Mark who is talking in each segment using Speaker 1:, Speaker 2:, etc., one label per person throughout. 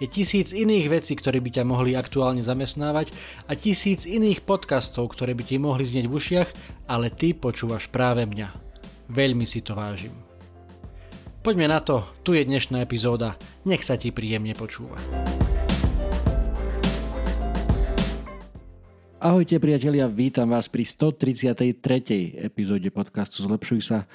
Speaker 1: Je tisíc iných vecí, ktoré by ťa mohli aktuálne zamestnávať a tisíc iných podcastov, ktoré by ti mohli znieť v ušiach, ale ty počúvaš práve mňa. Veľmi si to vážim. Poďme na to, tu je dnešná epizóda, nech sa ti príjemne počúva. Ahojte priatelia, vítam vás pri 133. epizóde podcastu Zlepšuj sa.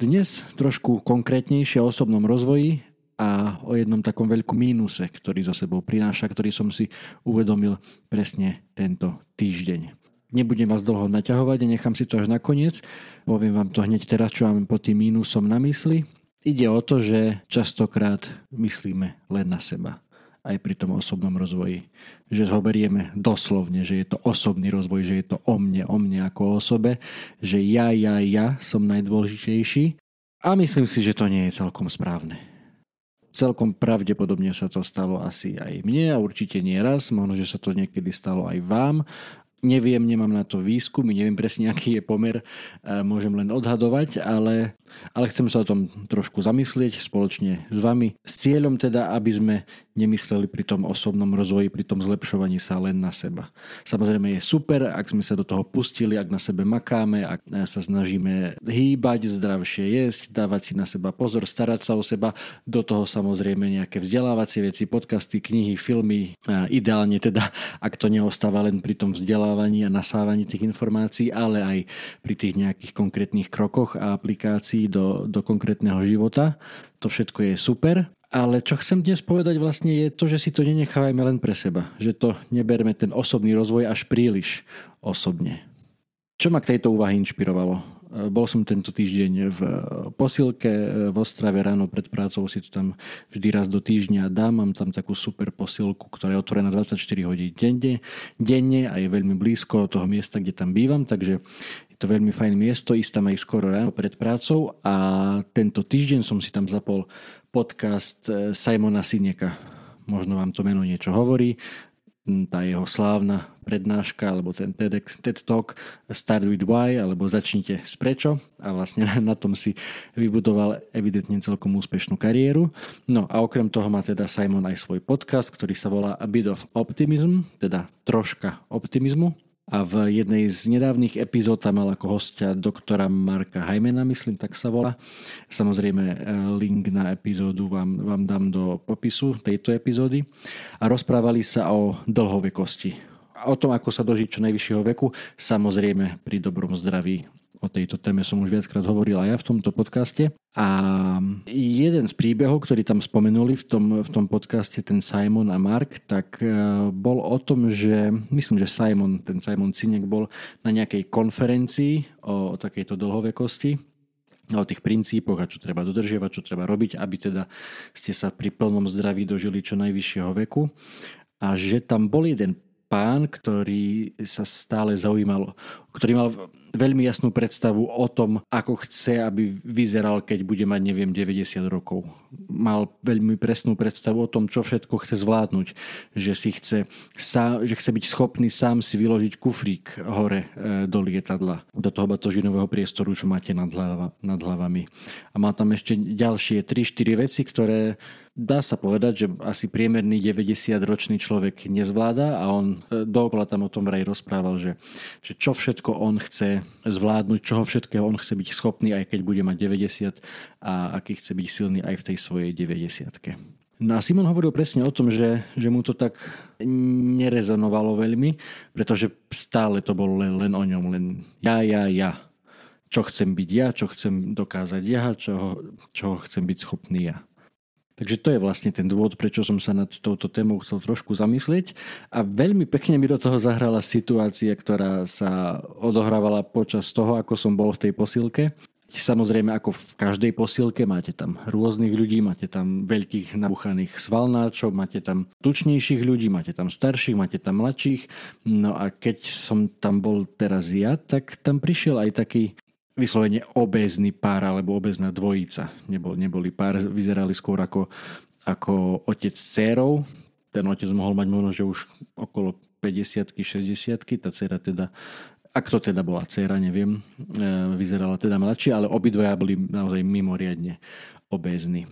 Speaker 1: Dnes trošku konkrétnejšie o osobnom rozvoji a o jednom takom veľkom mínuse, ktorý za sebou prináša, ktorý som si uvedomil presne tento týždeň. Nebudem vás dlho naťahovať a nechám si to až nakoniec. Poviem vám to hneď teraz, čo mám pod tým mínusom na mysli. Ide o to, že častokrát myslíme len na seba aj pri tom osobnom rozvoji. Že ho berieme doslovne, že je to osobný rozvoj, že je to o mne, o mne ako osobe, že ja, ja, ja som najdôležitejší. A myslím si, že to nie je celkom správne celkom pravdepodobne sa to stalo asi aj mne a určite nie raz, možno, že sa to niekedy stalo aj vám. Neviem, nemám na to výskumy, neviem presne, aký je pomer, môžem len odhadovať, ale ale chcem sa o tom trošku zamyslieť spoločne s vami s cieľom teda, aby sme nemysleli pri tom osobnom rozvoji, pri tom zlepšovaní sa len na seba. Samozrejme je super, ak sme sa do toho pustili, ak na sebe makáme, ak sa snažíme hýbať, zdravšie jesť, dávať si na seba pozor, starať sa o seba, do toho samozrejme nejaké vzdelávacie veci, podcasty, knihy, filmy, a ideálne teda, ak to neostáva len pri tom vzdelávaní a nasávaní tých informácií, ale aj pri tých nejakých konkrétnych krokoch a aplikácií do, do konkrétneho života. To všetko je super. Ale čo chcem dnes povedať vlastne je to, že si to nenechávajme len pre seba. Že to neberme ten osobný rozvoj až príliš osobne. Čo ma k tejto úvahy inšpirovalo? Bol som tento týždeň v posilke v Ostrave ráno pred prácou, si to tam vždy raz do týždňa dám. Mám tam takú super posilku, ktorá je otvorená 24 hodín denne, denne a je veľmi blízko toho miesta, kde tam bývam, takže to veľmi fajn miesto, ísť tam aj skoro ráno pred prácou a tento týždeň som si tam zapol podcast eh, Simona Sineka. Možno vám to meno niečo hovorí. Tá jeho slávna prednáška alebo ten TEDx, TED Talk Start with Why alebo začnite s prečo a vlastne na tom si vybudoval evidentne celkom úspešnú kariéru. No a okrem toho má teda Simon aj svoj podcast, ktorý sa volá A Bit of Optimism, teda troška optimizmu a v jednej z nedávnych epizód tam mal ako hostia doktora Marka Hajmena, myslím, tak sa volá. Samozrejme, e, link na epizódu vám, vám dám do popisu tejto epizódy. A rozprávali sa o dlhovekosti. O tom, ako sa dožiť čo najvyššieho veku, samozrejme pri dobrom zdraví O tejto téme som už viackrát hovoril aj ja v tomto podcaste. A jeden z príbehov, ktorý tam spomenuli v tom, v tom podcaste, ten Simon a Mark, tak e, bol o tom, že myslím, že Simon, ten Simon Cinek bol na nejakej konferencii o, o takejto dlhovekosti o tých princípoch a čo treba dodržiavať, čo treba robiť, aby teda ste sa pri plnom zdraví dožili čo najvyššieho veku. A že tam bol jeden pán, ktorý sa stále zaujímal, ktorý mal veľmi jasnú predstavu o tom, ako chce, aby vyzeral, keď bude mať, neviem, 90 rokov. Mal veľmi presnú predstavu o tom, čo všetko chce zvládnuť. Že, si chce, sám, že chce byť schopný sám si vyložiť kufrík hore e, do lietadla, do toho batožinového priestoru, čo máte nad, hlava, nad hlavami. A má tam ešte ďalšie 3-4 veci, ktoré dá sa povedať, že asi priemerný 90-ročný človek nezvláda a on e, dookola tam o tom vraj rozprával, že, že čo všetko on chce zvládnuť, čoho všetkého on chce byť schopný, aj keď bude mať 90 a aký chce byť silný aj v tej svojej 90 No a Simon hovoril presne o tom, že, že mu to tak nerezonovalo veľmi, pretože stále to bolo len, len o ňom, len ja, ja, ja. Čo chcem byť ja, čo chcem dokázať ja, čo čoho chcem byť schopný ja. Takže to je vlastne ten dôvod, prečo som sa nad touto témou chcel trošku zamyslieť. A veľmi pekne mi do toho zahrala situácia, ktorá sa odohrávala počas toho, ako som bol v tej posilke. samozrejme ako v každej posilke máte tam rôznych ľudí, máte tam veľkých nabuchaných svalnáčov, máte tam tučnejších ľudí, máte tam starších, máte tam mladších. No a keď som tam bol teraz ja, tak tam prišiel aj taký vyslovene obézny pár alebo obézna dvojica. Nebol, neboli pár, vyzerali skôr ako, ako otec s dcerou. Ten otec mohol mať možno, že už okolo 50 60 tá dcera teda ak to teda bola dcera, neviem, e, vyzerala teda mladšia, ale obidvoja boli naozaj mimoriadne obézni.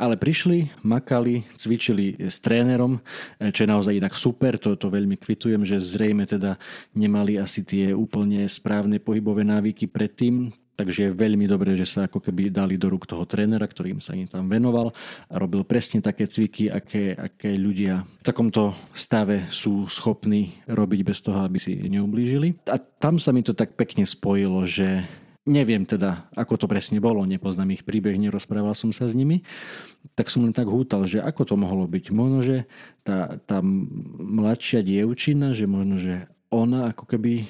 Speaker 1: Ale prišli, makali, cvičili s trénerom, e, čo je naozaj inak super, to, to veľmi kvitujem, že zrejme teda nemali asi tie úplne správne pohybové návyky predtým, Takže je veľmi dobré, že sa ako keby dali do rúk toho trénera, ktorým sa im tam venoval a robil presne také cviky, aké, aké ľudia v takomto stave sú schopní robiť bez toho, aby si neublížili. A tam sa mi to tak pekne spojilo, že neviem teda, ako to presne bolo, nepoznám ich príbeh, nerozprával som sa s nimi, tak som len tak hútal, že ako to mohlo byť. Možno, že tá, tá mladšia dievčina, že možno, že ona ako keby e,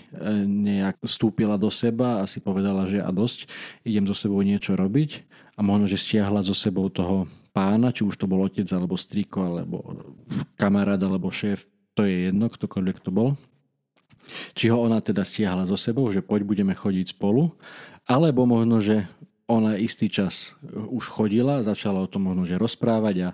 Speaker 1: nejak vstúpila do seba a si povedala, že a dosť, idem so sebou niečo robiť a možno, že stiahla so sebou toho pána, či už to bol otec alebo striko, alebo kamarát, alebo šéf, to je jedno, ktokoľvek to bol. Či ho ona teda stiahla so sebou, že poď budeme chodiť spolu, alebo možno, že ona istý čas už chodila, začala o tom možno, že rozprávať a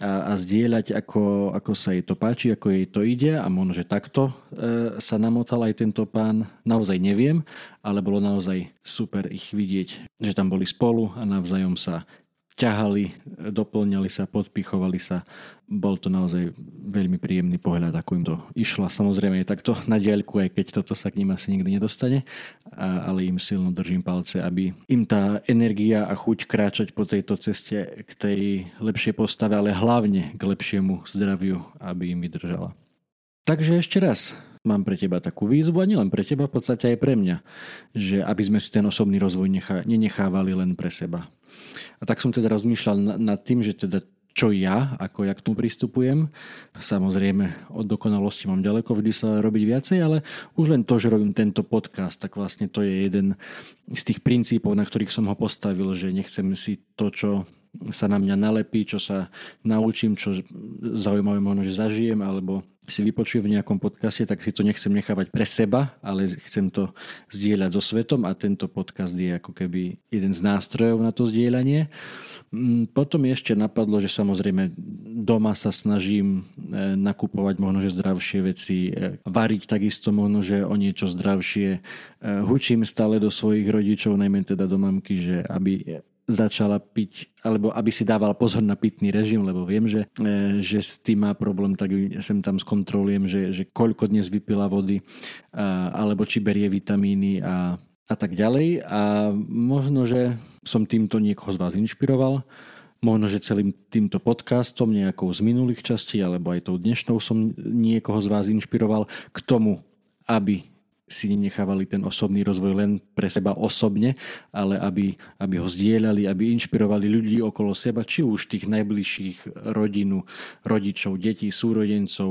Speaker 1: a, a zdieľať, ako, ako sa jej to páči, ako jej to ide a možno, že takto e, sa namotal aj tento pán. Naozaj neviem, ale bolo naozaj super ich vidieť, že tam boli spolu a navzájom sa ťahali, doplňali sa, podpichovali sa. Bol to naozaj veľmi príjemný pohľad, ako im to išlo. Samozrejme je takto na diaľku, aj keď toto sa k ním asi nikdy nedostane, a, ale im silno držím palce, aby im tá energia a chuť kráčať po tejto ceste k tej lepšej postave, ale hlavne k lepšiemu zdraviu, aby im vydržala. Takže ešte raz, mám pre teba takú výzvu a nielen pre teba, v podstate aj pre mňa, že aby sme si ten osobný rozvoj nechá, nenechávali len pre seba. A tak som teda rozmýšľal nad tým, že teda čo ja, ako ja k tomu pristupujem. Samozrejme, od dokonalosti mám ďaleko, vždy sa robiť viacej, ale už len to, že robím tento podcast, tak vlastne to je jeden z tých princípov, na ktorých som ho postavil, že nechcem si to, čo sa na mňa nalepí, čo sa naučím, čo zaujímavé možno, že zažijem, alebo si vypočujem v nejakom podcaste, tak si to nechcem nechávať pre seba, ale chcem to zdieľať so svetom a tento podcast je ako keby jeden z nástrojov na to zdieľanie. Mm, potom ešte napadlo, že samozrejme doma sa snažím e, nakupovať možno, že zdravšie veci, e, variť takisto možno, že o niečo zdravšie. E, hučím stále do svojich rodičov, najmä teda do mamky, že aby začala piť, alebo aby si dával pozor na pitný režim, lebo viem, že, e, že s tým má problém, tak sem tam skontrolujem, že, že koľko dnes vypila vody, alebo či berie vitamíny a, a tak ďalej. A možno, že som týmto niekoho z vás inšpiroval, možno, že celým týmto podcastom, nejakou z minulých častí, alebo aj tou dnešnou som niekoho z vás inšpiroval k tomu, aby si nenechávali ten osobný rozvoj len pre seba osobne, ale aby, aby ho zdieľali, aby inšpirovali ľudí okolo seba, či už tých najbližších rodinu, rodičov, detí, súrodencov,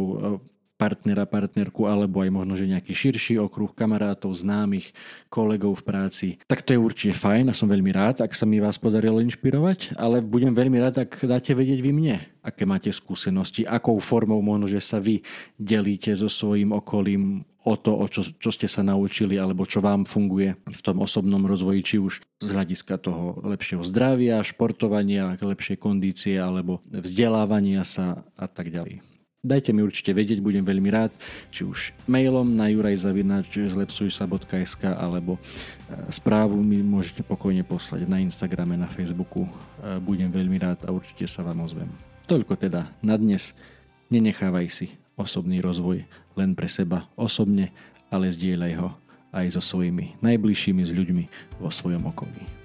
Speaker 1: partnera, partnerku, alebo aj možno, že nejaký širší okruh kamarátov, známych, kolegov v práci. Tak to je určite fajn a som veľmi rád, ak sa mi vás podarilo inšpirovať, ale budem veľmi rád, ak dáte vedieť vy mne, aké máte skúsenosti, akou formou možno, že sa vy delíte so svojím okolím o to, o čo, čo ste sa naučili alebo čo vám funguje v tom osobnom rozvoji, či už z hľadiska toho lepšieho zdravia, športovania, lepšej kondície alebo vzdelávania sa a tak ďalej. Dajte mi určite vedieť, budem veľmi rád, či už mailom na jurajzavinač.zlepsujsa.sk alebo e, správu mi môžete pokojne poslať na Instagrame, na Facebooku. E, budem veľmi rád a určite sa vám ozvem. Toľko teda na dnes. Nenechávaj si osobný rozvoj len pre seba osobne, ale zdieľaj ho aj so svojimi najbližšími s ľuďmi vo svojom okolí.